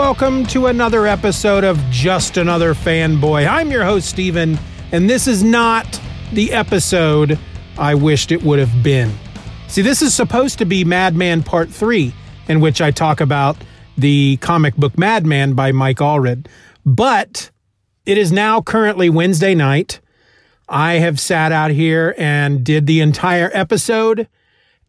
Welcome to another episode of Just Another Fanboy. I'm your host, Steven, and this is not the episode I wished it would have been. See, this is supposed to be Madman Part 3, in which I talk about the comic book Madman by Mike Allred. But it is now currently Wednesday night. I have sat out here and did the entire episode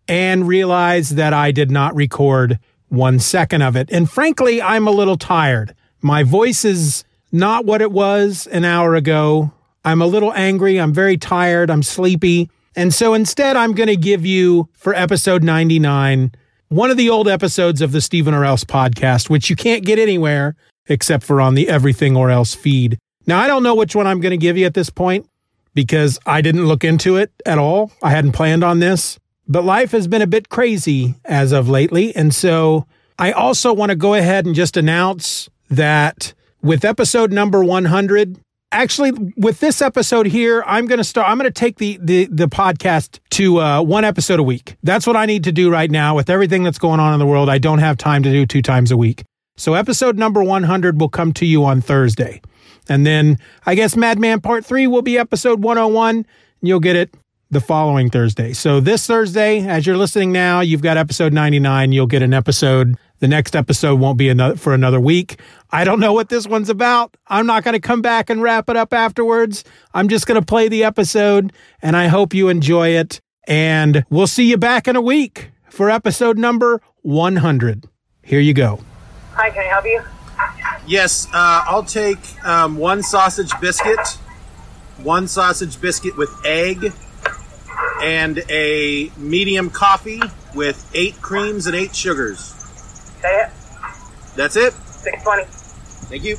and realized that I did not record one second of it. And frankly, I'm a little tired. My voice is not what it was an hour ago. I'm a little angry. I'm very tired. I'm sleepy. And so instead, I'm going to give you for episode 99 one of the old episodes of the Stephen or Else podcast, which you can't get anywhere except for on the Everything or Else feed. Now, I don't know which one I'm going to give you at this point because I didn't look into it at all. I hadn't planned on this. But life has been a bit crazy as of lately. And so I also want to go ahead and just announce that with episode number 100, actually with this episode here, I'm going to start, I'm going to take the, the, the podcast to uh, one episode a week. That's what I need to do right now with everything that's going on in the world. I don't have time to do two times a week. So episode number 100 will come to you on Thursday. And then I guess Madman Part 3 will be episode 101. and You'll get it the following Thursday. So this Thursday, as you're listening now, you've got episode 99. You'll get an episode. The next episode won't be another for another week. I don't know what this one's about. I'm not going to come back and wrap it up afterwards. I'm just going to play the episode and I hope you enjoy it. And we'll see you back in a week for episode number 100. Here you go. Hi, can I help you? Yes, uh, I'll take um, one sausage biscuit, one sausage biscuit with egg, and a medium coffee with eight creams and eight sugars. Say it. That's it. 620. Thank you.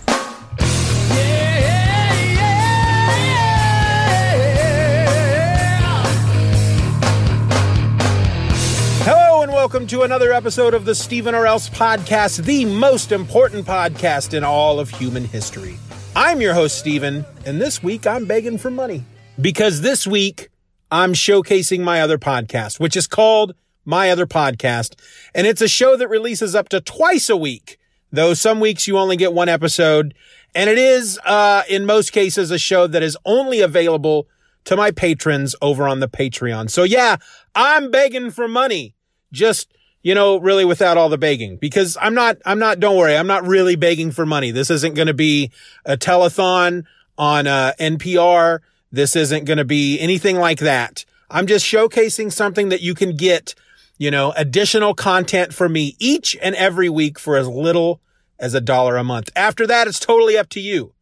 Hello and welcome to another episode of the Stephen or Else podcast, the most important podcast in all of human history. I'm your host, Stephen, and this week I'm begging for money. Because this week I'm showcasing my other podcast, which is called My Other Podcast, and it's a show that releases up to twice a week, though some weeks you only get one episode. And it is, uh, in most cases, a show that is only available to my patrons over on the Patreon. So yeah, I'm begging for money. Just, you know, really without all the begging because I'm not, I'm not, don't worry. I'm not really begging for money. This isn't going to be a telethon on, uh, NPR. This isn't going to be anything like that. I'm just showcasing something that you can get, you know, additional content for me each and every week for as little as a dollar a month. After that, it's totally up to you.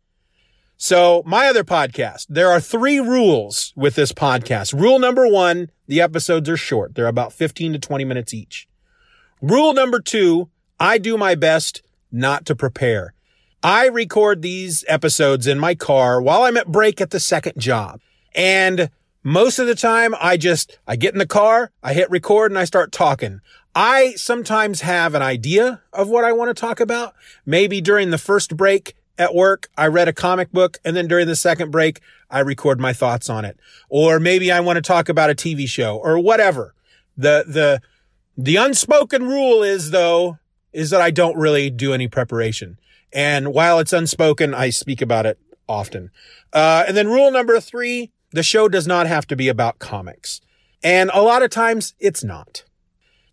So my other podcast, there are three rules with this podcast. Rule number one, the episodes are short. They're about 15 to 20 minutes each. Rule number two, I do my best not to prepare. I record these episodes in my car while I'm at break at the second job. And most of the time I just, I get in the car, I hit record and I start talking. I sometimes have an idea of what I want to talk about. Maybe during the first break at work, I read a comic book and then during the second break, I record my thoughts on it. Or maybe I want to talk about a TV show or whatever. The, the, the unspoken rule is though, is that I don't really do any preparation. And while it's unspoken, I speak about it often. Uh, and then rule number three, the show does not have to be about comics. And a lot of times it's not.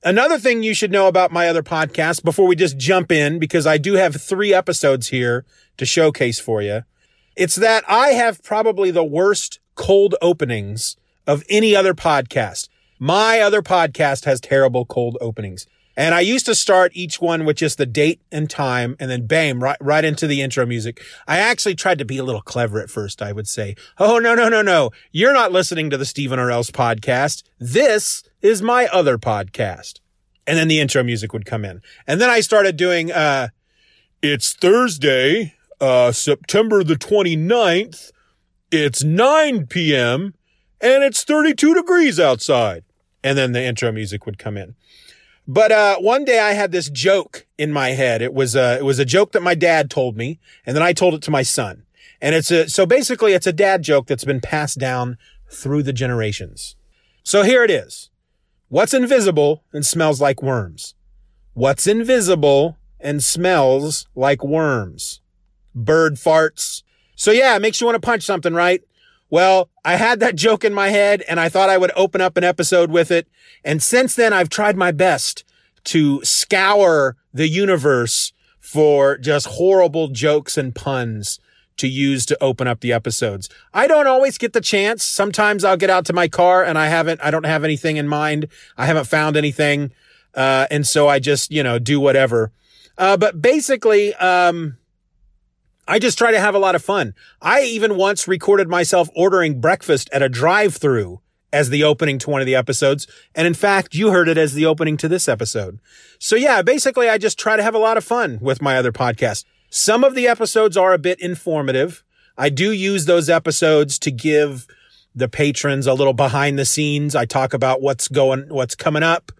Another thing you should know about my other podcast before we just jump in, because I do have three episodes here to showcase for you. It's that I have probably the worst cold openings of any other podcast. My other podcast has terrible cold openings. And I used to start each one with just the date and time and then bam, right, right into the intro music. I actually tried to be a little clever at first, I would say. Oh, no, no, no, no. You're not listening to the Stephen or Else podcast. This is my other podcast. And then the intro music would come in. And then I started doing, uh, it's Thursday, uh, September the 29th. It's 9 p.m. and it's 32 degrees outside. And then the intro music would come in. But uh, one day I had this joke in my head. It was a it was a joke that my dad told me, and then I told it to my son. And it's a so basically it's a dad joke that's been passed down through the generations. So here it is. What's invisible and smells like worms? What's invisible and smells like worms? Bird farts. So yeah, it makes you want to punch something, right? Well, I had that joke in my head and I thought I would open up an episode with it. And since then, I've tried my best to scour the universe for just horrible jokes and puns to use to open up the episodes. I don't always get the chance. Sometimes I'll get out to my car and I haven't, I don't have anything in mind. I haven't found anything. Uh, and so I just, you know, do whatever. Uh, but basically, um, I just try to have a lot of fun. I even once recorded myself ordering breakfast at a drive through as the opening to one of the episodes. And in fact, you heard it as the opening to this episode. So yeah, basically I just try to have a lot of fun with my other podcast. Some of the episodes are a bit informative. I do use those episodes to give the patrons a little behind the scenes. I talk about what's going, what's coming up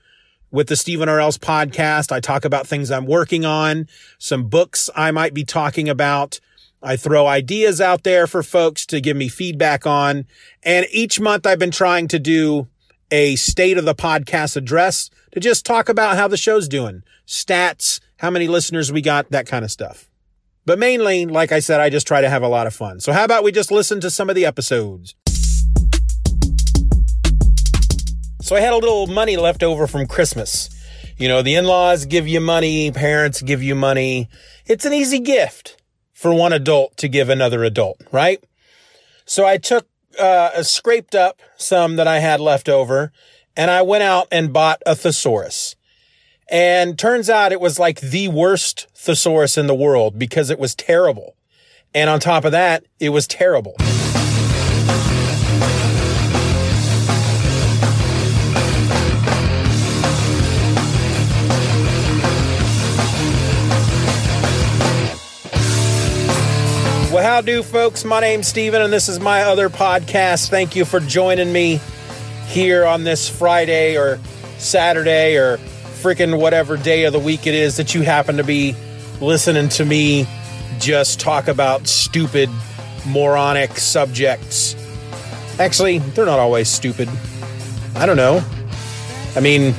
with the Stephen R. Else podcast. I talk about things I'm working on, some books I might be talking about. I throw ideas out there for folks to give me feedback on. And each month I've been trying to do a state of the podcast address to just talk about how the show's doing, stats, how many listeners we got, that kind of stuff. But mainly, like I said, I just try to have a lot of fun. So how about we just listen to some of the episodes? So I had a little money left over from Christmas. You know, the in-laws give you money, parents give you money. It's an easy gift for one adult to give another adult, right? So I took, uh, scraped up some that I had left over and I went out and bought a thesaurus. And turns out it was like the worst thesaurus in the world because it was terrible. And on top of that, it was terrible. How do, folks? My name's Steven, and this is my other podcast. Thank you for joining me here on this Friday or Saturday or freaking whatever day of the week it is that you happen to be listening to me just talk about stupid, moronic subjects. Actually, they're not always stupid. I don't know. I mean,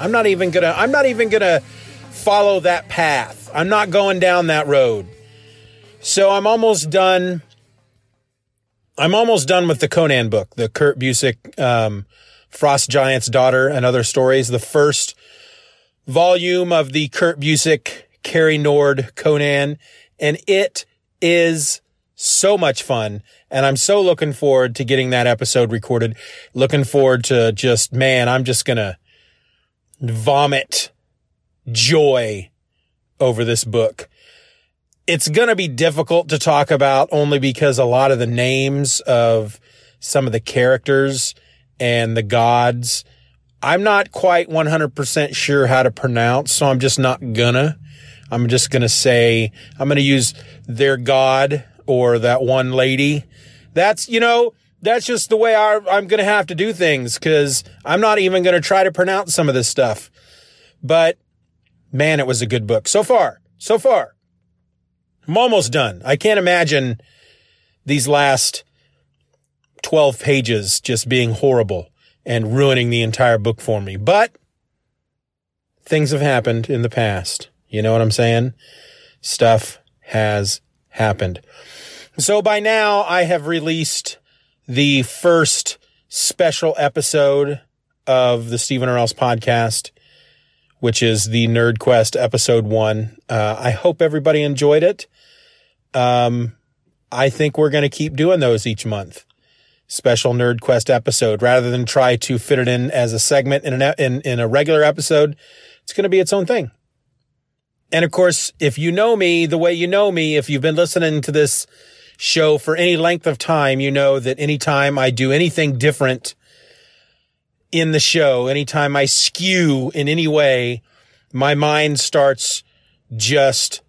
I'm not even gonna, I'm not even gonna follow that path. I'm not going down that road. So I'm almost done. I'm almost done with the Conan book, the Kurt Busiek, um, Frost Giant's Daughter and Other Stories, the first volume of the Kurt Busiek, Cary Nord Conan. And it is so much fun. And I'm so looking forward to getting that episode recorded. Looking forward to just, man, I'm just going to vomit joy over this book it's going to be difficult to talk about only because a lot of the names of some of the characters and the gods, I'm not quite 100% sure how to pronounce. So I'm just not gonna. I'm just gonna say, I'm gonna use their god or that one lady. That's, you know, that's just the way I, I'm gonna have to do things because I'm not even gonna try to pronounce some of this stuff. But man, it was a good book so far. So far. I'm almost done. I can't imagine these last 12 pages just being horrible and ruining the entire book for me. But things have happened in the past. You know what I'm saying? Stuff has happened. So by now I have released the first special episode of the Stephen or podcast, which is the Nerd Quest episode one. Uh, I hope everybody enjoyed it. Um, I think we're going to keep doing those each month. special Nerd Quest episode rather than try to fit it in as a segment in an in, in a regular episode. It's going to be its own thing. And of course, if you know me the way you know me, if you've been listening to this show for any length of time, you know that anytime I do anything different in the show, anytime I skew in any way, my mind starts just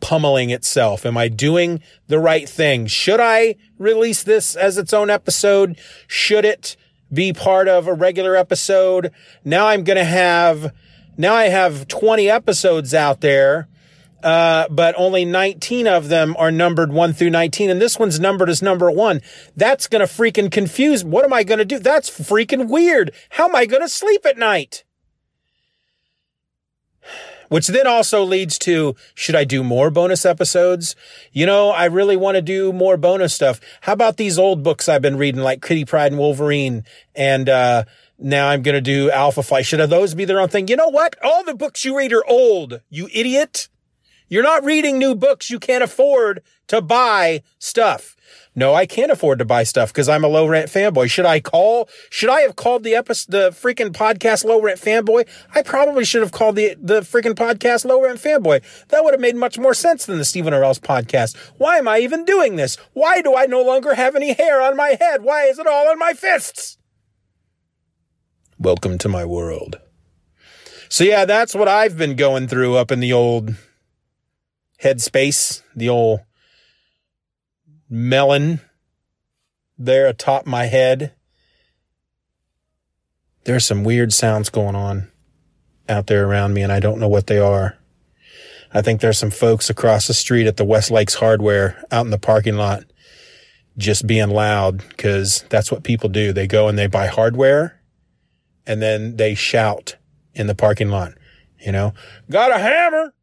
pummeling itself. Am I doing the right thing? Should I release this as its own episode? Should it be part of a regular episode? Now I'm going to have now I have 20 episodes out there, uh, but only 19 of them are numbered 1 through 19, and this one's numbered as number 1. That's going to freaking confuse. What am I going to do? That's freaking weird. How am I going to sleep at night? Which then also leads to should I do more bonus episodes? You know, I really want to do more bonus stuff. How about these old books I've been reading, like Kitty Pryde and Wolverine and, uh, now I'm going to do Alpha Flight. Should those be their own thing? You know what? All the books you read are old, you idiot. You're not reading new books. You can't afford to buy stuff. No, I can't afford to buy stuff because I'm a low rent fanboy. Should I call? Should I have called the episode, the freaking podcast low rent fanboy? I probably should have called the, the freaking podcast low rent fanboy. That would have made much more sense than the Stephen Else podcast. Why am I even doing this? Why do I no longer have any hair on my head? Why is it all in my fists? Welcome to my world. So yeah, that's what I've been going through up in the old headspace, the old melon there atop my head. There's some weird sounds going on out there around me, and I don't know what they are. I think there's some folks across the street at the West Lakes Hardware out in the parking lot just being loud because that's what people do. They go and they buy hardware and then they shout in the parking lot, you know, got a hammer,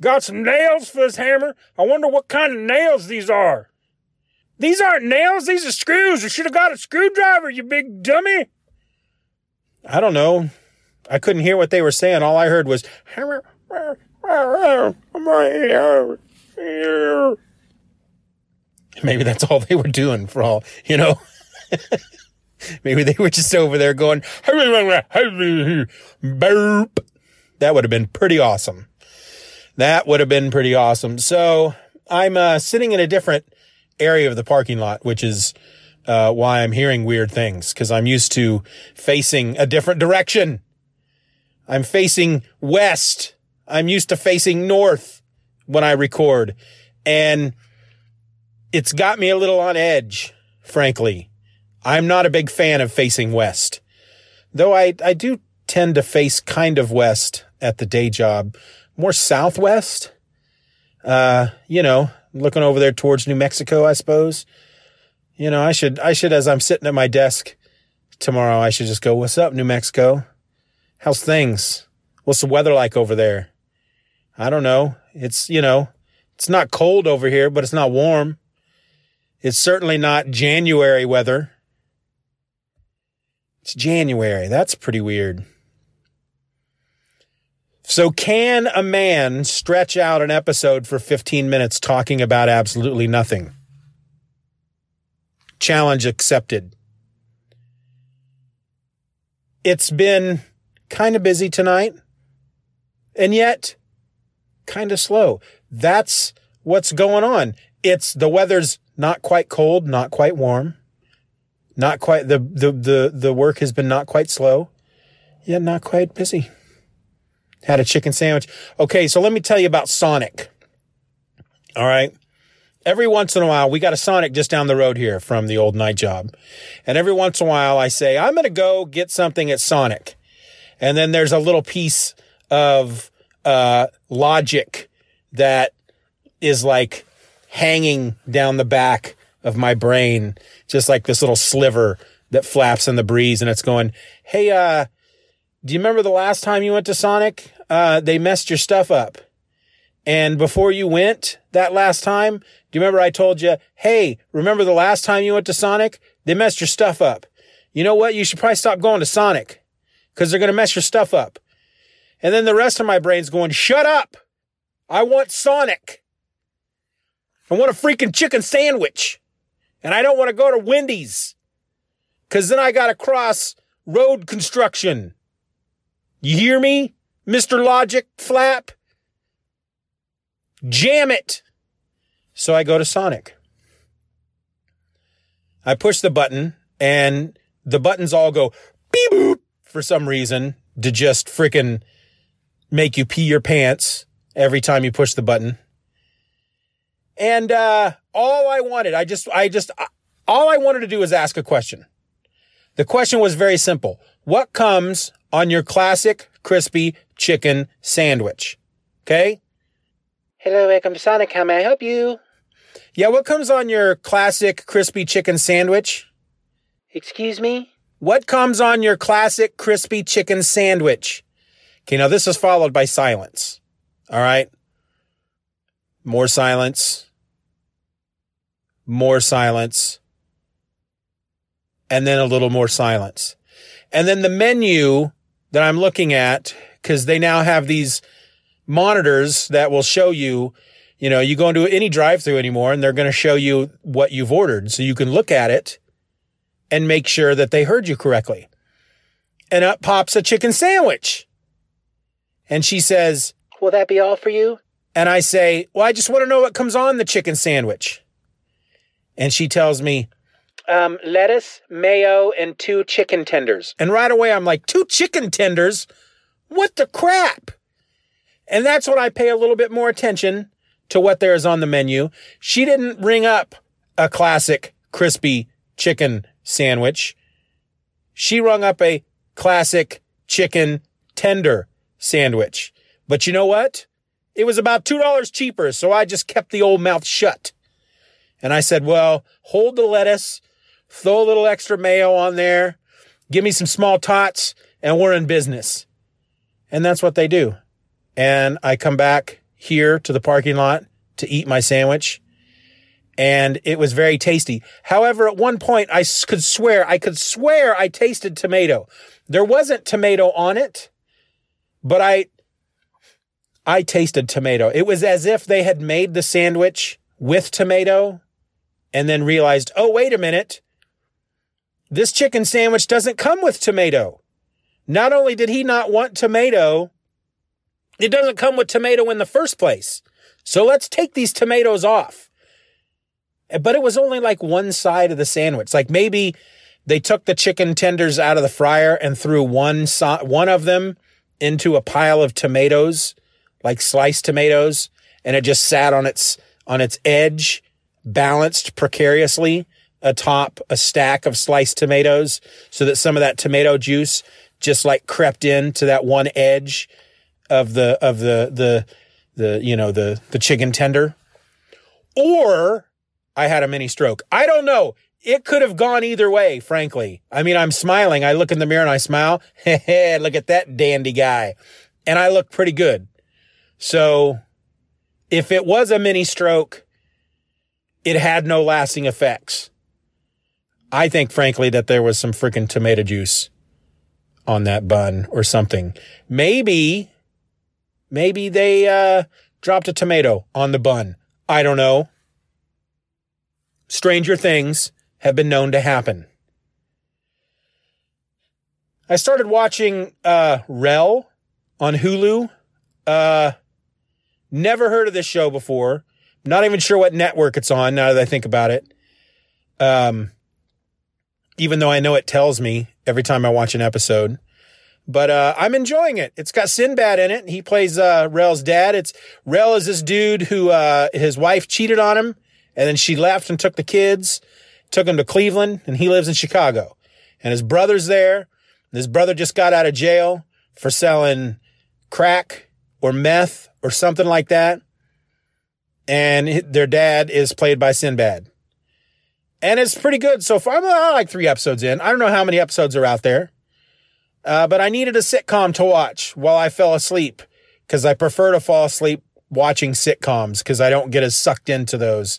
got some nails for this hammer. I wonder what kind of nails these are. These aren't nails, these are screws. You should have got a screwdriver, you big dummy. I don't know. I couldn't hear what they were saying. All I heard was hammer. Maybe that's all they were doing for all, you know. Maybe they were just over there going, burp. That would have been pretty awesome. That would have been pretty awesome. So I'm uh, sitting in a different area of the parking lot, which is uh, why I'm hearing weird things because I'm used to facing a different direction. I'm facing west. I'm used to facing north when I record. And it's got me a little on edge, frankly. I'm not a big fan of facing west, though I, I do tend to face kind of west at the day job, more southwest. Uh, you know, looking over there towards New Mexico, I suppose. You know, I should, I should, as I'm sitting at my desk tomorrow, I should just go, what's up, New Mexico? How's things? What's the weather like over there? I don't know. It's, you know, it's not cold over here, but it's not warm. It's certainly not January weather. It's January. That's pretty weird. So, can a man stretch out an episode for 15 minutes talking about absolutely nothing? Challenge accepted. It's been kind of busy tonight, and yet kind of slow. That's what's going on. It's the weather's not quite cold, not quite warm. Not quite the the the the work has been not quite slow, yet not quite busy. Had a chicken sandwich. Okay, so let me tell you about Sonic. All right. Every once in a while, we got a Sonic just down the road here from the old night job. And every once in a while, I say, I'm going to go get something at Sonic. And then there's a little piece of uh, logic that is like hanging down the back of my brain, just like this little sliver that flaps in the breeze and it's going, Hey, uh, do you remember the last time you went to Sonic? Uh, they messed your stuff up. And before you went that last time, do you remember I told you, Hey, remember the last time you went to Sonic? They messed your stuff up. You know what? You should probably stop going to Sonic because they're going to mess your stuff up. And then the rest of my brain's going, shut up. I want Sonic. I want a freaking chicken sandwich And I don't want to go to Wendy's because then I got to cross road construction. You hear me, Mr. Logic Flap? Jam it. So I go to Sonic. I push the button and the buttons all go beep boop for some reason to just freaking make you pee your pants every time you push the button. And uh, all I wanted, I just, I just, all I wanted to do was ask a question. The question was very simple. What comes on your classic crispy chicken sandwich? Okay. Hello, welcome to Sonic. How may I help you? Yeah, what comes on your classic crispy chicken sandwich? Excuse me? What comes on your classic crispy chicken sandwich? Okay, now this is followed by silence. All right. More silence. More silence. And then a little more silence. And then the menu that I'm looking at, because they now have these monitors that will show you, you know, you go into any drive through anymore and they're going to show you what you've ordered. So you can look at it and make sure that they heard you correctly. And up pops a chicken sandwich. And she says, Will that be all for you? And I say, Well, I just want to know what comes on the chicken sandwich. And she tells me, um, lettuce, mayo, and two chicken tenders. And right away, I'm like, Two chicken tenders? What the crap? And that's when I pay a little bit more attention to what there is on the menu. She didn't ring up a classic crispy chicken sandwich. She rung up a classic chicken tender sandwich. But you know what? It was about $2 cheaper, so I just kept the old mouth shut. And I said, well, hold the lettuce, throw a little extra mayo on there, give me some small tots, and we're in business. And that's what they do. And I come back here to the parking lot to eat my sandwich. And it was very tasty. However, at one point I could swear, I could swear I tasted tomato. There wasn't tomato on it, but I, I tasted tomato. It was as if they had made the sandwich with tomato and then realized, oh, wait a minute. This chicken sandwich doesn't come with tomato. Not only did he not want tomato, it doesn't come with tomato in the first place. So let's take these tomatoes off. But it was only like one side of the sandwich. Like maybe they took the chicken tenders out of the fryer and threw one so- one of them into a pile of tomatoes, like sliced tomatoes, and it just sat on its on its edge, balanced precariously atop a stack of sliced tomatoes so that some of that tomato juice just like crept into that one edge of the of the the the you know the the chicken tender or I had a mini stroke. I don't know. It could have gone either way, frankly. I mean, I'm smiling. I look in the mirror and I smile. Hey, look at that dandy guy. And I look pretty good. So if it was a mini stroke, it had no lasting effects. I think, frankly, that there was some freaking tomato juice on that bun or something. Maybe, maybe they, uh, dropped a tomato on the bun. I don't know stranger things have been known to happen. I started watching uh, Rel on Hulu. Uh, never heard of this show before. Not even sure what network it's on now that I think about it. Um, even though I know it tells me every time I watch an episode. But uh, I'm enjoying it. It's got Sinbad in it. He plays uh, Rel's dad. It's Rel is this dude who uh, his wife cheated on him and then she left and took the kids, took them to Cleveland, and he lives in Chicago. And his brother's there. His brother just got out of jail for selling crack or meth or something like that. And their dad is played by Sinbad. And it's pretty good so far. I'm like three episodes in. I don't know how many episodes are out there. Uh, but I needed a sitcom to watch while I fell asleep because I prefer to fall asleep watching sitcoms because I don't get as sucked into those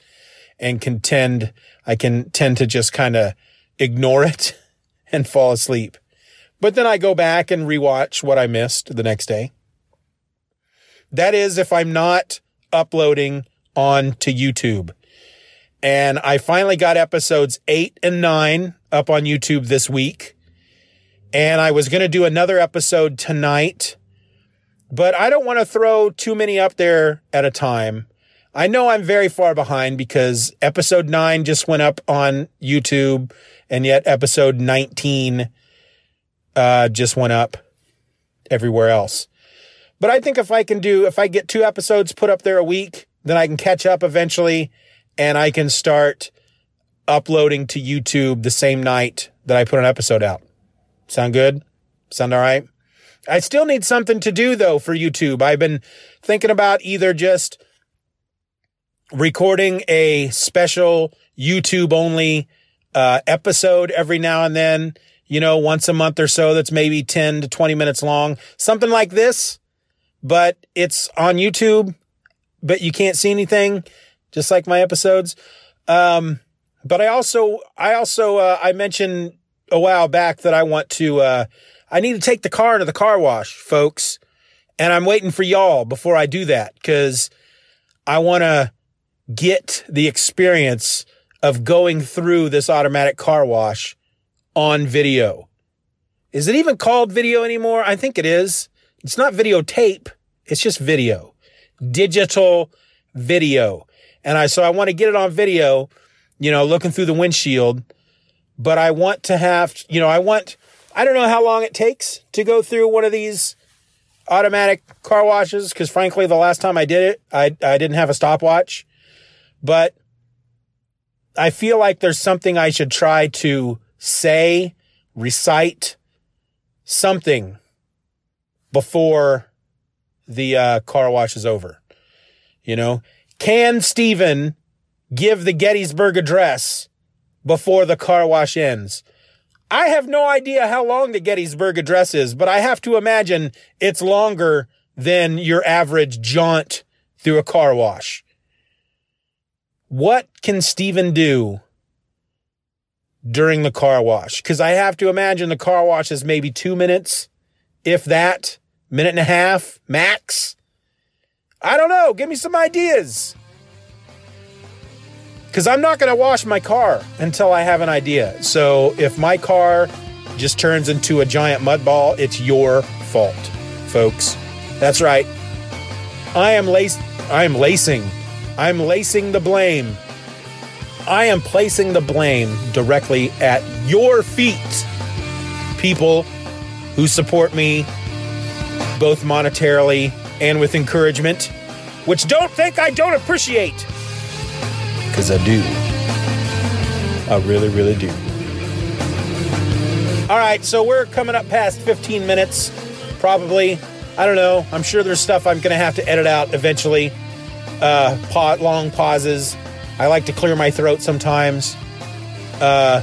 and contend I can tend to just kind of ignore it and fall asleep. But then I go back and rewatch what I missed the next day. That is if I'm not uploading on to YouTube. And I finally got episodes eight and nine up on YouTube this week. And I was going to do another episode tonight, but I don't want to throw too many up there at a time. I know I'm very far behind because episode nine just went up on YouTube and yet episode 19 uh, just went up everywhere else. But I think if I can do, if I get two episodes put up there a week, then I can catch up eventually and I can start uploading to YouTube the same night that I put an episode out. Sound good? Sound all right? I still need something to do though for YouTube. I've been thinking about either just recording a special YouTube only uh, episode every now and then, you know, once a month or so that's maybe 10 to 20 minutes long, something like this, but it's on YouTube, but you can't see anything, just like my episodes. Um, but I also, I also, uh, I mentioned a while back that I want to, uh, I need to take the car to the car wash, folks. And I'm waiting for y'all before I do that because I want to get the experience of going through this automatic car wash on video. Is it even called video anymore? I think it is. It's not videotape. It's just video, digital video. And I, so I want to get it on video, you know, looking through the windshield, but I want to have, you know, I want, I don't know how long it takes to go through one of these automatic car washes. Cause frankly, the last time I did it, I, I didn't have a stopwatch but I feel like there's something I should try to say, recite something before the uh, car wash is over. You know, can Stephen give the Gettysburg Address before the car wash ends? I have no idea how long the Gettysburg Address is, but I have to imagine it's longer than your average jaunt through a car wash. What can Stephen do during the car wash? Because I have to imagine the car wash is maybe two minutes, if that, minute and a half max. I don't know. Give me some ideas. Because I'm not going to wash my car until I have an idea. So if my car just turns into a giant mud ball, it's your fault, folks. That's right. I am lace. I am lacing I'm lacing the blame. I am placing the blame directly at your feet, people who support me both monetarily and with encouragement, which don't think I don't appreciate. Because I do. I really, really do. All right, so we're coming up past 15 minutes, probably. I don't know. I'm sure there's stuff I'm going to have to edit out eventually uh, pa- long pauses. I like to clear my throat sometimes. Uh,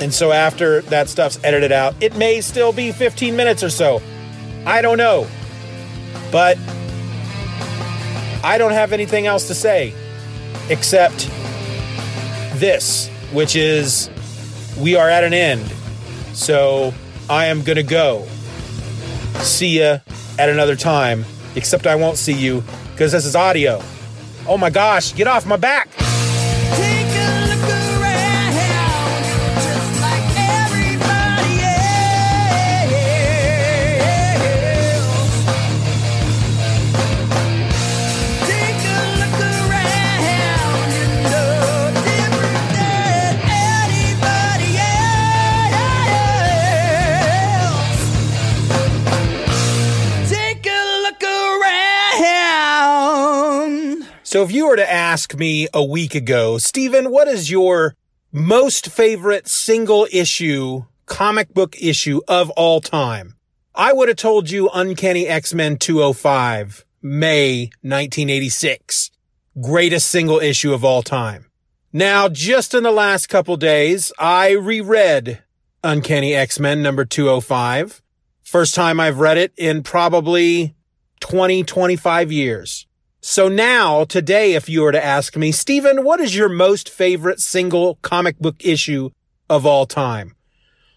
and so after that stuff's edited out, it may still be 15 minutes or so. I don't know. But I don't have anything else to say except this, which is we are at an end. So I am going to go. See ya at another time, except I won't see you because this is audio. Oh my gosh, get off my back. So if you were to ask me a week ago, Stephen, what is your most favorite single issue comic book issue of all time? I would have told you Uncanny X-Men 205, May 1986. Greatest single issue of all time. Now, just in the last couple days, I reread Uncanny X-Men number 205. First time I've read it in probably 20, 25 years. So now, today, if you were to ask me, Stephen, what is your most favorite single comic book issue of all time?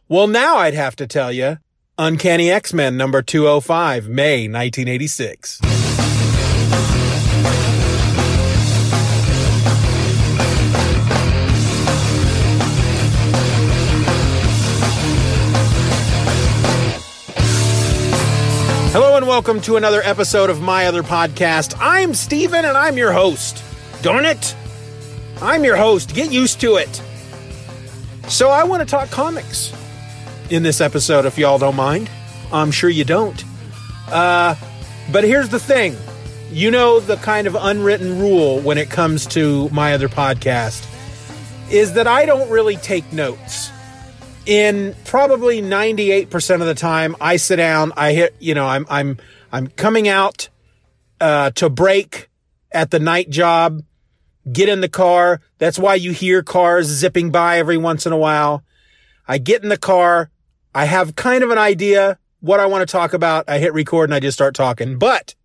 Well, now I'd have to tell you Uncanny X-Men number 205, May 1986. Welcome to another episode of my other podcast. I'm Steven and I'm your host. Darn it! I'm your host. Get used to it. So, I want to talk comics in this episode, if y'all don't mind. I'm sure you don't. Uh, but here's the thing you know, the kind of unwritten rule when it comes to my other podcast is that I don't really take notes in probably 98% of the time I sit down, I hit, you know, I'm, I'm, I'm coming out, uh, to break at the night job, get in the car. That's why you hear cars zipping by every once in a while. I get in the car. I have kind of an idea what I want to talk about. I hit record and I just start talking. But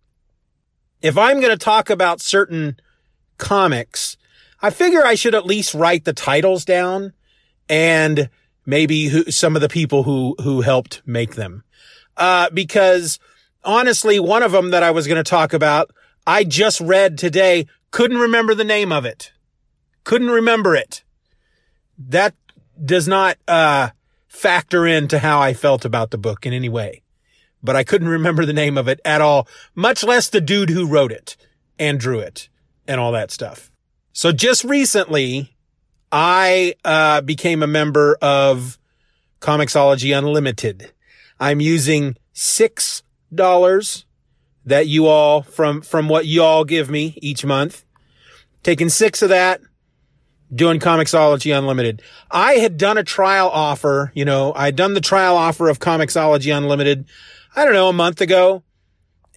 if I'm going to talk about certain comics, I figure I should at least write the titles down and maybe who, some of the people who, who helped make them. Uh, because honestly, one of them that I was going to talk about, I just read today, couldn't remember the name of it. Couldn't remember it. That does not, uh, factor into how I felt about the book in any way. But I couldn't remember the name of it at all, much less the dude who wrote it and drew it and all that stuff. So just recently, I uh, became a member of Comixology Unlimited. I'm using six dollars that you all from from what you all give me each month, taking six of that, doing Comixology Unlimited. I had done a trial offer, you know, I had done the trial offer of Comixology Unlimited, I don't know, a month ago,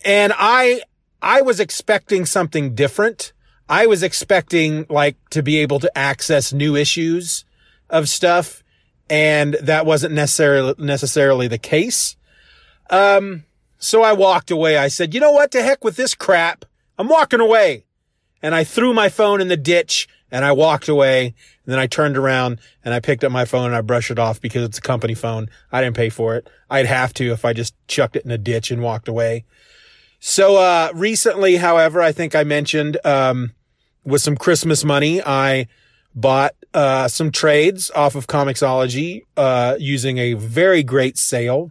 and I I was expecting something different. I was expecting like to be able to access new issues of stuff and that wasn't necessarily necessarily the case. Um so I walked away. I said, "You know what? To heck with this crap. I'm walking away." And I threw my phone in the ditch and I walked away. And then I turned around and I picked up my phone and I brushed it off because it's a company phone. I didn't pay for it. I'd have to if I just chucked it in a ditch and walked away. So, uh, recently, however, I think I mentioned, um, with some Christmas money, I bought, uh, some trades off of Comixology, uh, using a very great sale.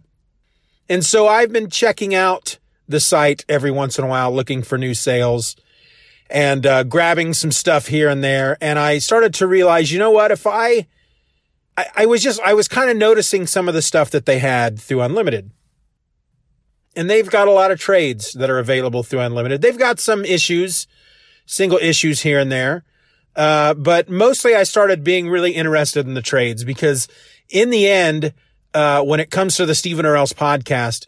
And so I've been checking out the site every once in a while, looking for new sales and, uh, grabbing some stuff here and there. And I started to realize, you know what? If I, I, I was just, I was kind of noticing some of the stuff that they had through Unlimited and they've got a lot of trades that are available through Unlimited. They've got some issues, single issues here and there. Uh, but mostly I started being really interested in the trades because in the end, uh, when it comes to the Stephen or Else podcast,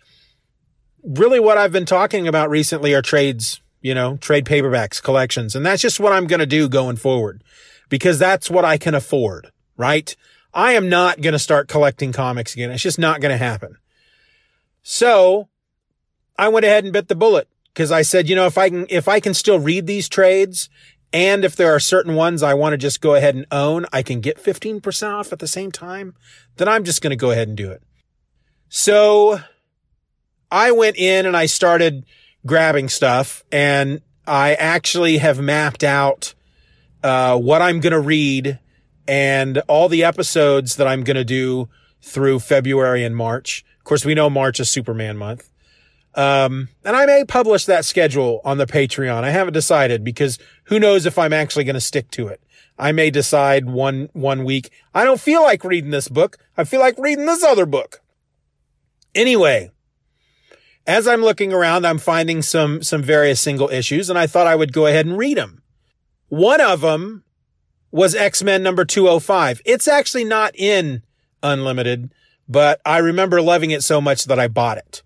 really what I've been talking about recently are trades, you know, trade paperbacks, collections. And that's just what I'm going to do going forward because that's what I can afford, right? I am not going to start collecting comics again. It's just not going to happen. So I went ahead and bit the bullet because I said, you know, if I can, if I can still read these trades and if there are certain ones I want to just go ahead and own, I can get 15% off at the same time, then I'm just going to go ahead and do it. So I went in and I started grabbing stuff and I actually have mapped out, uh, what I'm going to read and all the episodes that I'm going to do through February and March. Of course, we know March is Superman month. Um, and I may publish that schedule on the Patreon. I haven't decided because who knows if I'm actually going to stick to it. I may decide one, one week. I don't feel like reading this book. I feel like reading this other book. Anyway, as I'm looking around, I'm finding some, some various single issues and I thought I would go ahead and read them. One of them was X-Men number 205. It's actually not in Unlimited, but I remember loving it so much that I bought it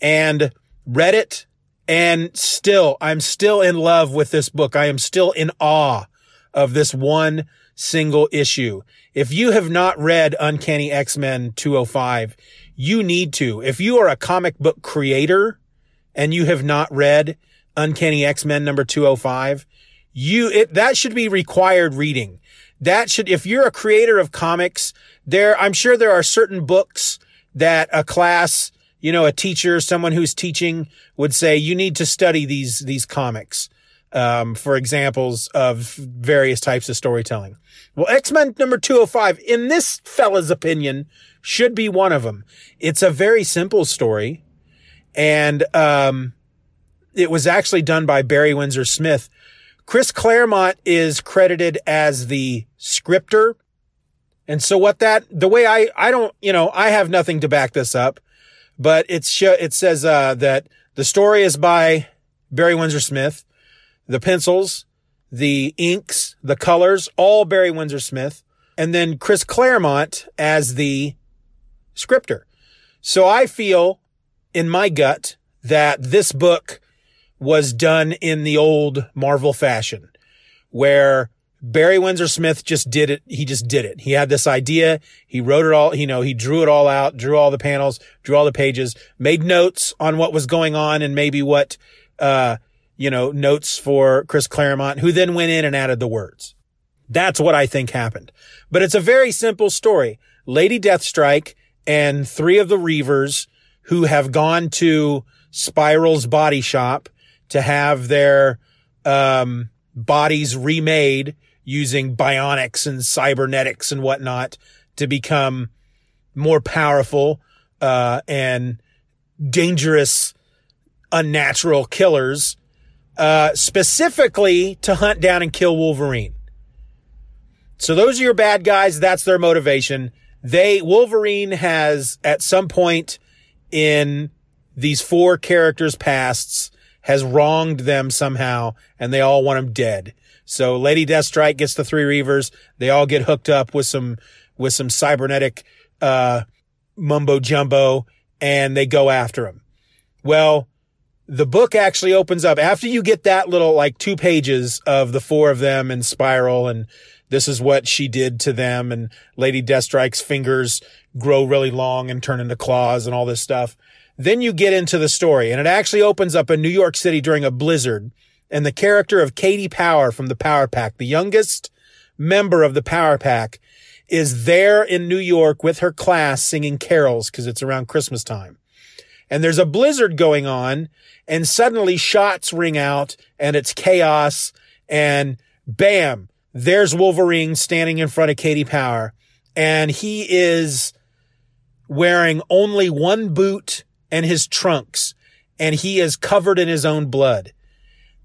and read it. And still, I'm still in love with this book. I am still in awe of this one single issue. If you have not read Uncanny X-Men 205, you need to. If you are a comic book creator and you have not read Uncanny X-Men number 205, you, it, that should be required reading. That should, if you're a creator of comics, there, I'm sure there are certain books that a class you know, a teacher, someone who's teaching would say, you need to study these, these comics, um, for examples of various types of storytelling. Well, X-Men number 205, in this fella's opinion, should be one of them. It's a very simple story And, um, it was actually done by Barry Windsor Smith. Chris Claremont is credited as the scripter. And so what that, the way I, I don't, you know, I have nothing to back this up, but it's, it says, uh, that the story is by Barry Windsor Smith, the pencils, the inks, the colors, all Barry Windsor Smith, and then Chris Claremont as the scripter. So I feel in my gut that this book was done in the old Marvel fashion where Barry Windsor Smith just did it. He just did it. He had this idea. He wrote it all, you know, he drew it all out, drew all the panels, drew all the pages, made notes on what was going on and maybe what, uh, you know, notes for Chris Claremont, who then went in and added the words. That's what I think happened. But it's a very simple story. Lady Deathstrike and three of the Reavers who have gone to Spiral's body shop to have their, um, bodies remade using bionics and cybernetics and whatnot to become more powerful, uh, and dangerous, unnatural killers, uh, specifically to hunt down and kill Wolverine. So those are your bad guys. That's their motivation. They, Wolverine has at some point in these four characters' pasts has wronged them somehow and they all want him dead. So Lady Deathstrike gets the three Reavers. They all get hooked up with some, with some cybernetic, uh, mumbo jumbo and they go after him. Well, the book actually opens up after you get that little like two pages of the four of them in spiral and this is what she did to them and Lady Deathstrike's fingers grow really long and turn into claws and all this stuff. Then you get into the story and it actually opens up in New York City during a blizzard and the character of Katie Power from the Power Pack, the youngest member of the Power Pack is there in New York with her class singing carols because it's around Christmas time. And there's a blizzard going on and suddenly shots ring out and it's chaos and bam, there's Wolverine standing in front of Katie Power and he is wearing only one boot and his trunks and he is covered in his own blood.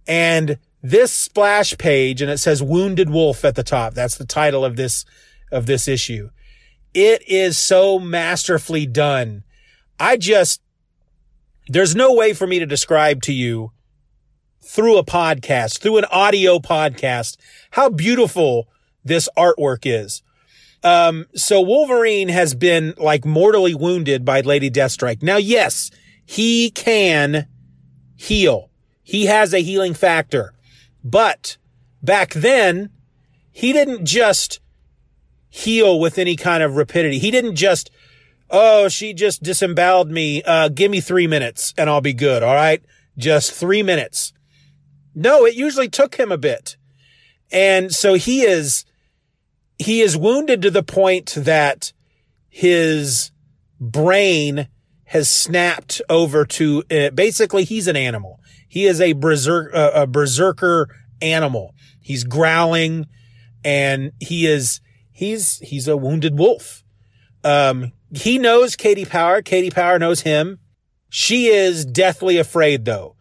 And this splash page and it says wounded wolf at the top. That's the title of this, of this issue. It is so masterfully done. I just, there's no way for me to describe to you through a podcast, through an audio podcast, how beautiful this artwork is. Um, so Wolverine has been like mortally wounded by Lady Deathstrike. Now, yes, he can heal. He has a healing factor, but back then he didn't just heal with any kind of rapidity. He didn't just, oh, she just disemboweled me. Uh, give me three minutes and I'll be good. All right. Just three minutes. No, it usually took him a bit. And so he is, he is wounded to the point that his brain has snapped over to uh, basically he's an animal. He is a uh, a berserker animal. He's growling and he is, he's, he's a wounded wolf. Um, he knows Katie Power. Katie Power knows him. She is deathly afraid though.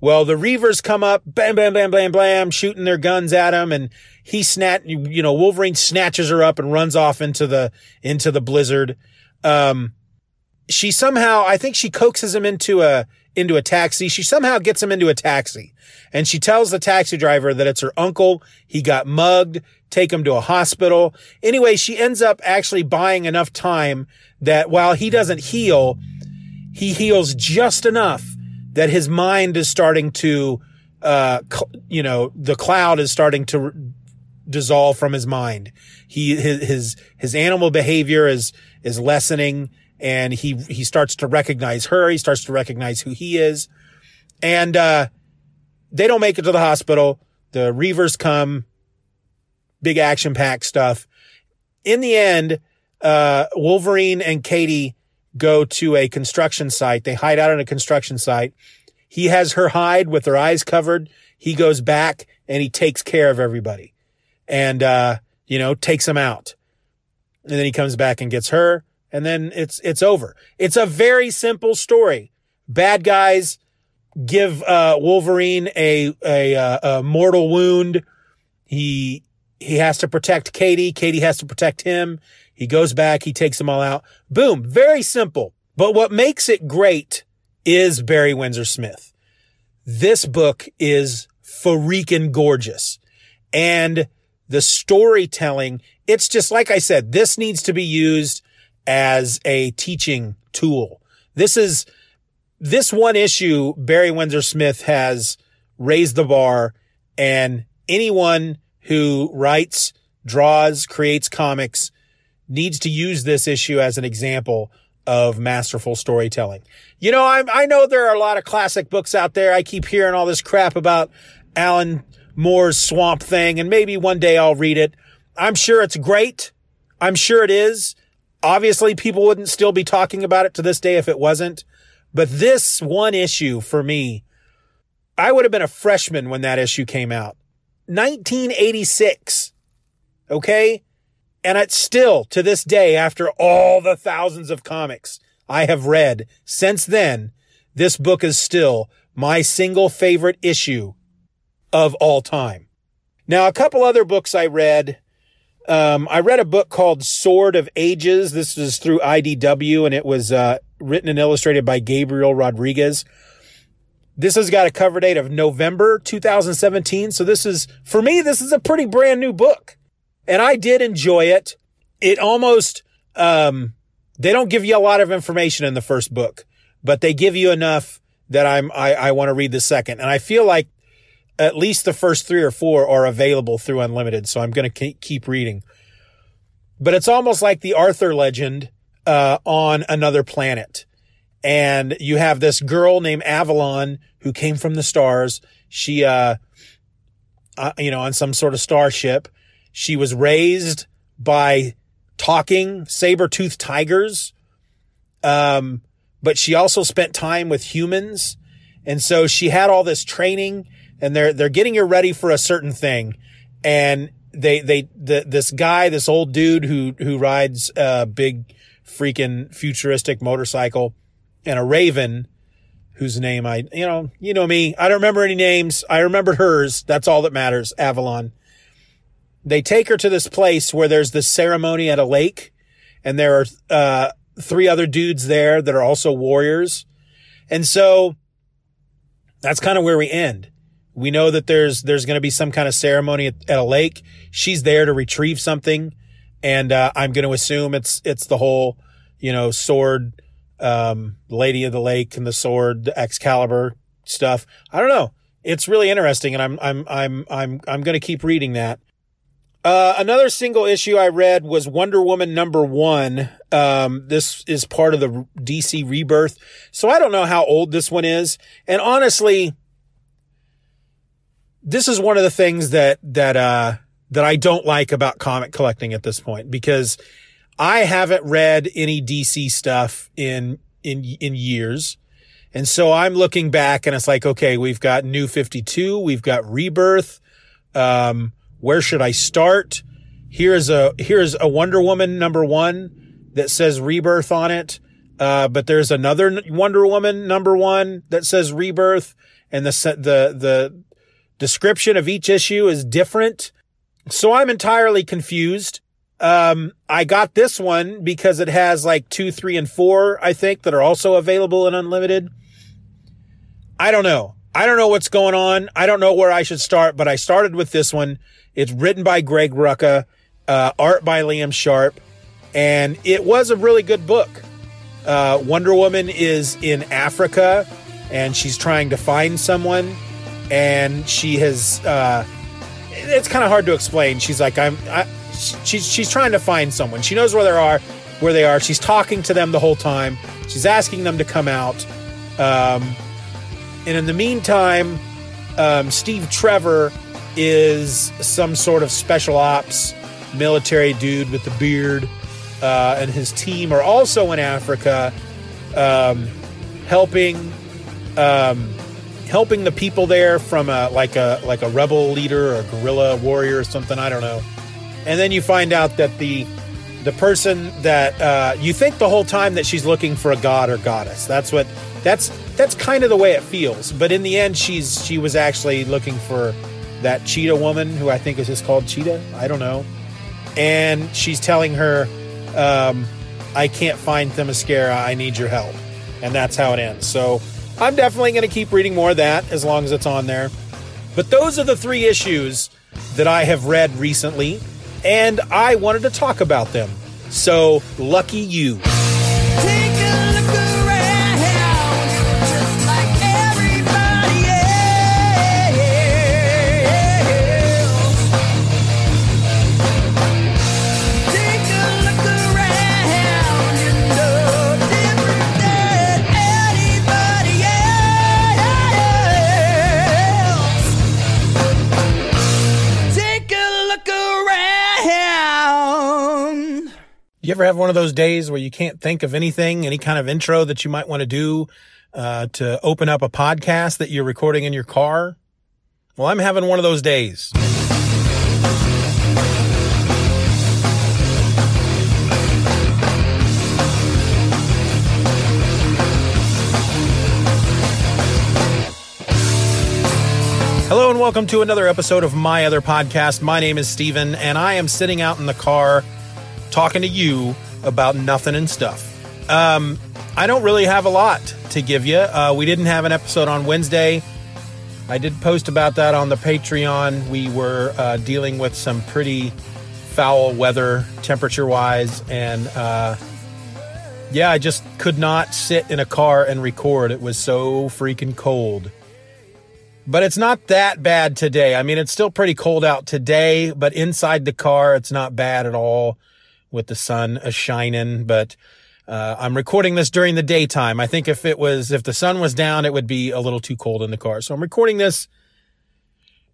Well, the Reavers come up, bam, bam, bam, bam, bam, shooting their guns at him. And he snat, you know, Wolverine snatches her up and runs off into the, into the blizzard. Um, she somehow, I think she coaxes him into a, into a taxi. She somehow gets him into a taxi and she tells the taxi driver that it's her uncle. He got mugged, take him to a hospital. Anyway, she ends up actually buying enough time that while he doesn't heal, he heals just enough that his mind is starting to, uh, you know, the cloud is starting to dissolve from his mind. He, his, his, his animal behavior is, is lessening and he, he starts to recognize her. He starts to recognize who he is. And, uh, they don't make it to the hospital. The Reavers come, big action pack stuff. In the end, uh, Wolverine and Katie go to a construction site. They hide out on a construction site. He has her hide with her eyes covered. He goes back and he takes care of everybody and, uh, you know, takes them out. And then he comes back and gets her and then it's, it's over. It's a very simple story, bad guys give uh, Wolverine a, a a mortal wound. He he has to protect Katie. Katie has to protect him. He goes back. He takes them all out. Boom. Very simple. But what makes it great is Barry Windsor Smith. This book is freaking gorgeous. And the storytelling, it's just like I said, this needs to be used as a teaching tool. This is, this one issue, Barry Windsor Smith has raised the bar and anyone who writes, draws, creates comics needs to use this issue as an example of masterful storytelling. You know, I, I know there are a lot of classic books out there. I keep hearing all this crap about Alan Moore's Swamp Thing, and maybe one day I'll read it. I'm sure it's great. I'm sure it is. Obviously, people wouldn't still be talking about it to this day if it wasn't. But this one issue for me, I would have been a freshman when that issue came out. 1986. Okay. And it's still to this day, after all the thousands of comics I have read since then, this book is still my single favorite issue of all time. Now, a couple other books I read. Um, I read a book called Sword of Ages. This was through IDW and it was, uh, written and illustrated by Gabriel Rodriguez. This has got a cover date of November 2017. So this is, for me, this is a pretty brand new book and I did enjoy it. It almost, um, they don't give you a lot of information in the first book, but they give you enough that I'm, I, I want to read the second. And I feel like at least the first three or four are available through Unlimited. So I'm going to keep reading. But it's almost like the Arthur legend, uh, on another planet. And you have this girl named Avalon who came from the stars. She, uh, uh, you know, on some sort of starship. She was raised by talking saber-toothed tigers. Um, but she also spent time with humans. And so she had all this training and they're, they're getting her ready for a certain thing. And they, they, the, this guy, this old dude who, who rides a big freaking futuristic motorcycle and a raven whose name I, you know, you know me. I don't remember any names. I remembered hers. That's all that matters. Avalon. They take her to this place where there's this ceremony at a lake and there are, uh, three other dudes there that are also warriors. And so that's kind of where we end. We know that there's, there's going to be some kind of ceremony at, at, a lake. She's there to retrieve something. And, uh, I'm going to assume it's, it's the whole, you know, sword, um, Lady of the Lake and the sword, the Excalibur stuff. I don't know. It's really interesting. And I'm, I'm, I'm, I'm, I'm going to keep reading that. Uh, another single issue I read was Wonder Woman number one. Um, this is part of the DC rebirth. So I don't know how old this one is. And honestly, this is one of the things that, that, uh, that I don't like about comic collecting at this point because I haven't read any DC stuff in, in, in years. And so I'm looking back and it's like, okay, we've got New 52, we've got Rebirth. Um, where should I start? Here's a, here's a Wonder Woman number one that says Rebirth on it. Uh, but there's another Wonder Woman number one that says Rebirth and the, the, the description of each issue is different. So I'm entirely confused. Um, I got this one because it has like two, three, and four, I think, that are also available in unlimited. I don't know. I don't know what's going on. I don't know where I should start, but I started with this one. It's written by Greg Rucka, uh, art by Liam Sharp, and it was a really good book. Uh, Wonder Woman is in Africa and she's trying to find someone and she has, uh, it's kind of hard to explain. She's like, I'm, I, she's she's trying to find someone. She knows where they are, where they are. She's talking to them the whole time. She's asking them to come out. Um, and in the meantime, um, Steve Trevor is some sort of special ops military dude with the beard, uh, and his team are also in Africa, um, helping um, helping the people there from a like a like a rebel leader or a guerrilla warrior or something. I don't know and then you find out that the the person that uh, you think the whole time that she's looking for a god or goddess. That's what that's that's kind of the way it feels. But in the end, she's she was actually looking for that cheetah woman who I think is just called Cheetah. I don't know. And she's telling her, um, I can't find Themyscira. I need your help. And that's how it ends. So I'm definitely going to keep reading more of that as long as it's on there. But those are the three issues that I have read recently, and I wanted to talk about them. So lucky you. You ever have one of those days where you can't think of anything, any kind of intro that you might want to do uh, to open up a podcast that you're recording in your car? Well, I'm having one of those days. Hello and welcome to another episode of my other podcast. My name is Steven and I am sitting out in the car talking to you about nothing and stuff. Um, I don't really have a lot to give you. Uh, we didn't have an episode on Wednesday. I did post about that on the Patreon. We were uh, dealing with some pretty foul weather, temperature wise, and uh, yeah, I just could not sit in a car and record. It was so freaking cold. But it's not that bad today. I mean, it's still pretty cold out today, but inside the car, it's not bad at all with the sun a shining. But uh, I'm recording this during the daytime. I think if it was, if the sun was down, it would be a little too cold in the car. So I'm recording this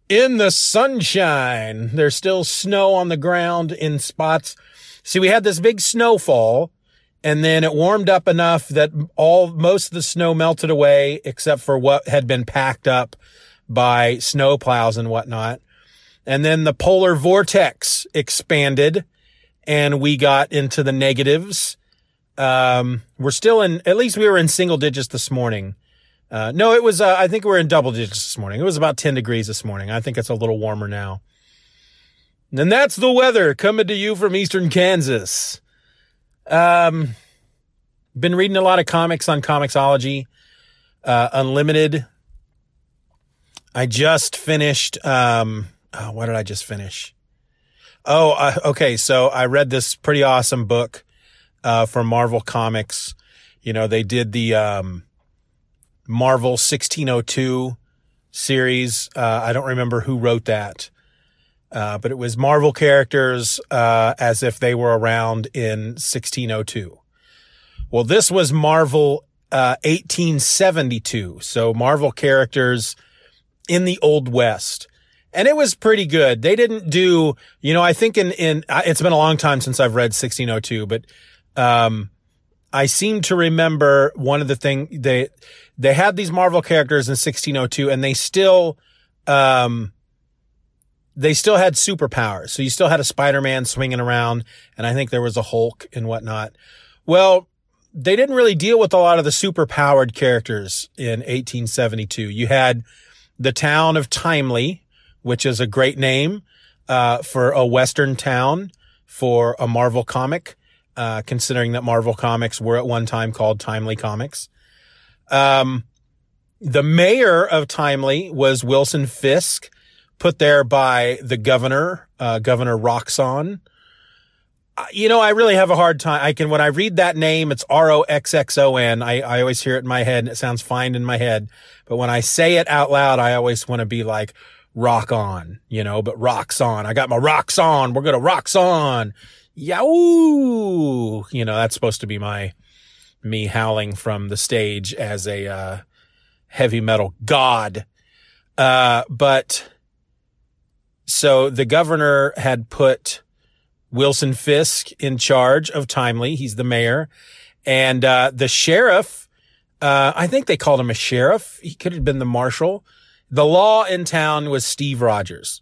in the sunshine. There's still snow on the ground in spots. See, we had this big snowfall and then it warmed up enough that all, most of the snow melted away except for what had been packed up by snow plows and whatnot. And then the polar vortex expanded and we got into the negatives. Um, we're still in, at least we were in single digits this morning. Uh, no, it was, uh, I think we were in double digits this morning. It was about 10 degrees this morning. I think it's a little warmer now. And that's the weather coming to you from Eastern Kansas. Um, been reading a lot of comics on Comixology, uh, Unlimited. I just finished, um, oh, what did I just finish? Oh, uh, okay. So I read this pretty awesome book, uh, from Marvel Comics. You know, they did the, um, Marvel 1602 series. Uh, I don't remember who wrote that. Uh, but it was Marvel characters, uh, as if they were around in 1602. Well, this was Marvel, uh, 1872. So Marvel characters in the Old West. And it was pretty good. They didn't do, you know, I think in, in, uh, it's been a long time since I've read 1602, but, um, I seem to remember one of the thing they, they had these Marvel characters in 1602 and they still, um, they still had superpowers. So you still had a Spider-Man swinging around and I think there was a Hulk and whatnot. Well, they didn't really deal with a lot of the superpowered characters in 1872. You had the town of Timely, which is a great name, uh, for a Western town for a Marvel comic, uh, considering that Marvel comics were at one time called Timely Comics. Um, the mayor of Timely was Wilson Fisk, put there by the governor, uh, Governor Roxxon. Uh, You know, I really have a hard time. I can, when I read that name, it's R-O-X-X-O-N. I, I always hear it in my head and it sounds fine in my head. But when I say it out loud, I always want to be like, rock on, you know, but rocks on. I got my rocks on. We're going to rocks on. Yow! You know, that's supposed to be my, me howling from the stage as a, uh, heavy metal god. Uh, but so the governor had put Wilson Fisk in charge of Timely. He's the mayor and, uh, the sheriff, uh, I think they called him a sheriff. He could have been the marshal. The law in town was Steve Rogers.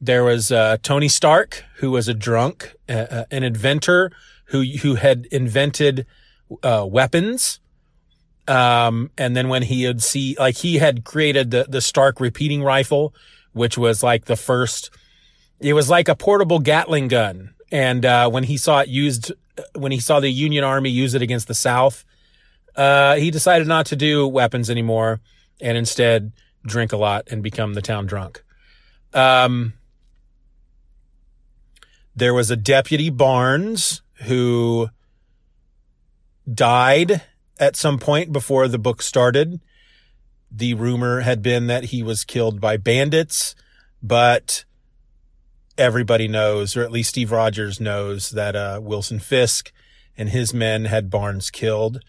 There was uh, Tony Stark, who was a drunk, uh, uh, an inventor who who had invented uh, weapons, Um, and then when he had see, like he had created the, the Stark repeating rifle, which was like the first, it was like a portable Gatling gun. And, uh, when he saw it used, when he saw the Union Army use it against the South, uh, he decided not to do weapons anymore and instead drink a lot and become the town drunk. Um, there was a deputy Barnes who died at some point before the book started. The rumor had been that he was killed by bandits, but everybody knows, or at least Steve Rogers knows, that uh, Wilson Fisk and his men had Barnes killed.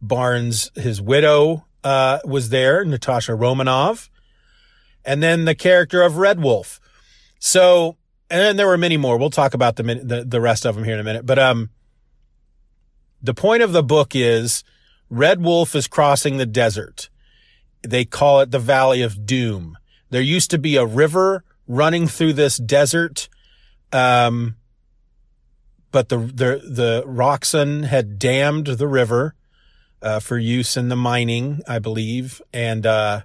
Barnes, his widow, uh, was there, Natasha Romanoff, and then the character of Red Wolf. So, and then there were many more. We'll talk about the, the the rest of them here in a minute. But um, the point of the book is Red Wolf is crossing the desert. They call it the Valley of Doom. There used to be a river running through this desert. Um, but the, the, the Roxxon had dammed the river, uh, for use in the mining, I believe. And, uh,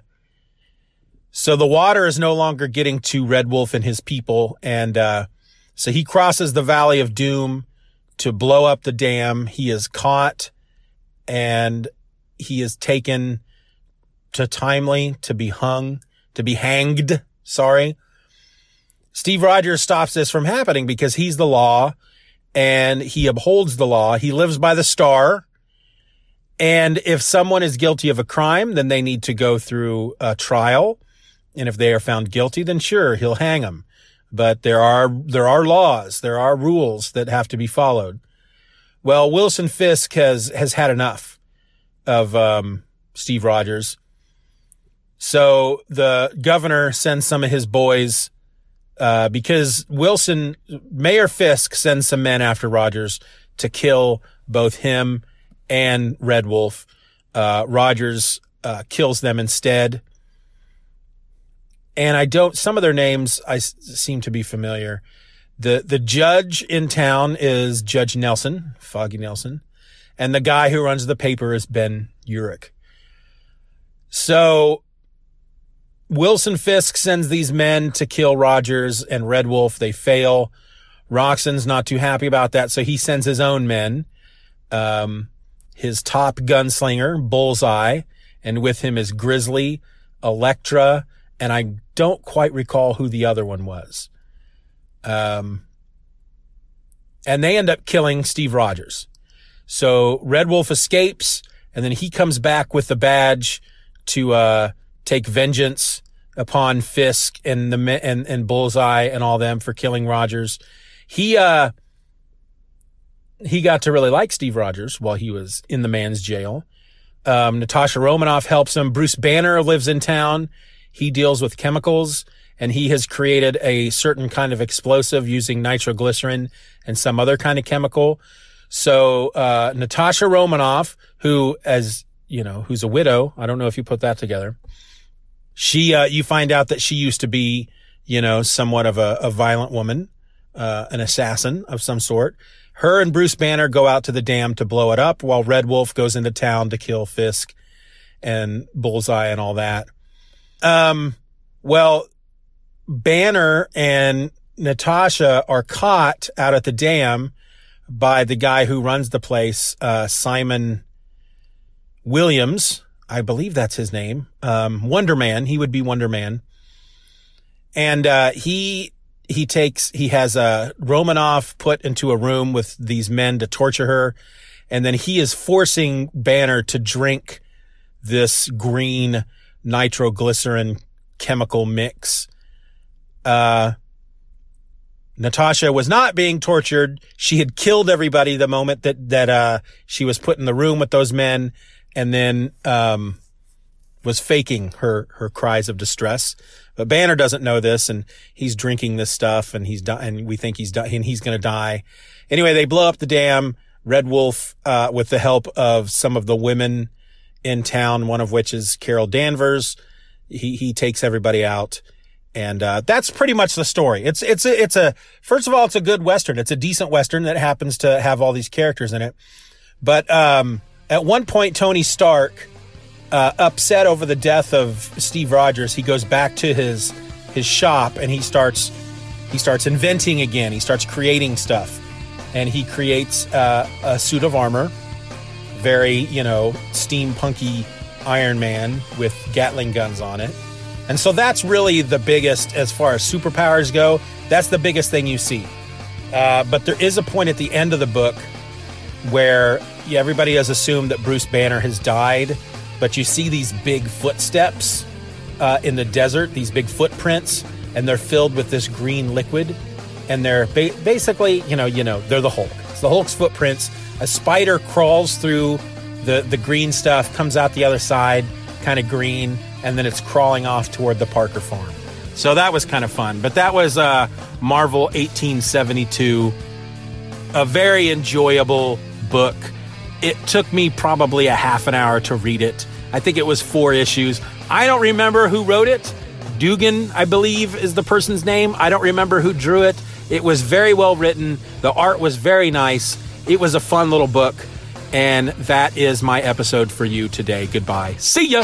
so the water is no longer getting to Red Wolf and his people. And, uh, so he crosses the Valley of Doom to blow up the dam. He is caught and he is taken to Timely to be hung, to be hanged. Sorry. Steve Rogers stops this from happening because he's the law and he upholds the law. He lives by the star. And if someone is guilty of a crime, then they need to go through a trial. And if they are found guilty, then sure, he'll hang them. But there are, there are laws, there are rules that have to be followed. Well, Wilson Fisk has, has had enough of, um, Steve Rogers. So the governor sends some of his boys, uh, because Wilson, Mayor Fisk sends some men after Rogers to kill both him and Red Wolf. Uh, Rogers, uh, kills them instead. And I don't, some of their names I s- seem to be familiar. The, the judge in town is Judge Nelson, Foggy Nelson. And the guy who runs the paper is Ben Urich. So Wilson Fisk sends these men to kill Rogers and Red Wolf. They fail. Roxxon's not too happy about that, so he sends his own men. Um, his top gunslinger, Bullseye, and with him is Grizzly, Elektra, and I don't quite recall who the other one was. Um, and they end up killing Steve Rogers. So Red Wolf escapes, and then he comes back with the badge to uh, take vengeance upon Fisk and the and and Bullseye and all them for killing Rogers. He uh he got to really like Steve Rogers while he was in the man's jail. Um, Natasha Romanoff helps him. Bruce Banner lives in town. He deals with chemicals and he has created a certain kind of explosive using nitroglycerin and some other kind of chemical. So, uh, Natasha Romanoff, who, as you know, who's a widow. I don't know if you put that together. She, uh, you find out that she used to be, you know, somewhat of a, a violent woman, uh, an assassin of some sort. Her and Bruce Banner go out to the dam to blow it up while Red Wolf goes into town to kill Fisk and Bullseye and all that. Um, well, Banner and Natasha are caught out at the dam by the guy who runs the place, uh, Simon Williams. I believe that's his name. Um, Wonder Man. He would be Wonder Man. And, uh, he, he takes, he has, uh, Romanoff put into a room with these men to torture her. And then he is forcing Banner to drink this green nitroglycerin chemical mix. Uh, Natasha was not being tortured. She had killed everybody the moment that, that, uh, she was put in the room with those men and then, um, was faking her, her cries of distress. But Banner doesn't know this and he's drinking this stuff and he's di- and we think he's di- and he's going to die. Anyway, they blow up the dam. Red Wolf, uh, with the help of some of the women in town, one of which is Carol Danvers. He, he takes everybody out. And, uh, that's pretty much the story. It's, it's a, it's a, first of all, it's a good Western. It's a decent Western that happens to have all these characters in it. But, um, at one point, Tony Stark uh, upset over the death of Steve Rogers, he goes back to his his shop and he starts he starts inventing again. He starts creating stuff, and he creates uh, a suit of armor, very you know steampunky Iron Man with Gatling guns on it. And so that's really the biggest as far as superpowers go. That's the biggest thing you see. Uh, but there is a point at the end of the book where everybody has assumed that Bruce Banner has died, but you see these big footsteps uh, in the desert, these big footprints, and they're filled with this green liquid, and they're ba- basically, you know, you know, they're the Hulk. It's the Hulk's footprints. A spider crawls through the the green stuff, comes out the other side, kind of green, and then it's crawling off toward the Parker farm. So that was kind of fun. But that was uh, Marvel 1872 a very enjoyable book. It took me probably a half an hour to read it. I think it was four issues. I don't remember who wrote it. Duggan, I believe, is the person's name. I don't remember who drew it. It was very well written. The art was very nice. It was a fun little book. And that is my episode for you today. Goodbye. See ya.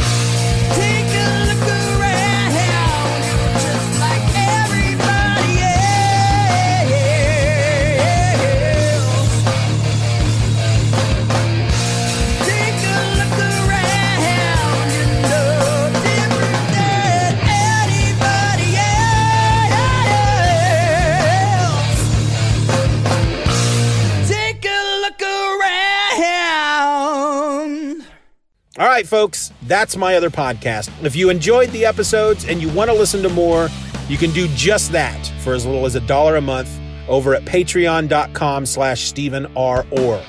Right, folks, that's my other podcast. If you enjoyed the episodes and you want to listen to more, you can do just that for as little as a dollar a month over at patreon.com slash Stephen R. Orr.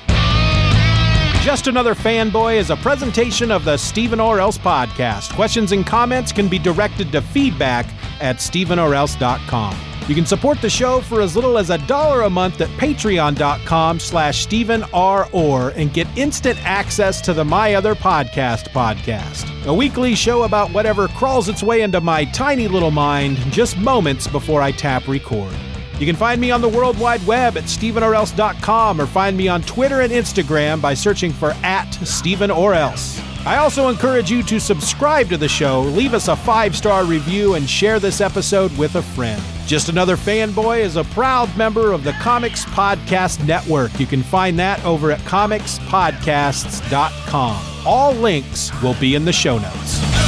Just Another Fanboy is a presentation of the Stephen or Else podcast. Questions and comments can be directed to feedback at stephenorelse.com. You can support the show for as little as a dollar a month at patreon.com slash Stephen R. Orr and get instant access to the My Other Podcast podcast. A weekly show about whatever crawls its way into my tiny little mind just moments before I tap record. You can find me on the World Wide Web at StephenOrElse.com or find me on Twitter and Instagram by searching for at Stephen or Else. I also encourage you to subscribe to the show, leave us a five star review, and share this episode with a friend. Just Another Fanboy is a proud member of the Comics Podcast Network. You can find that over at comicspodcasts.com. All links will be in the show notes.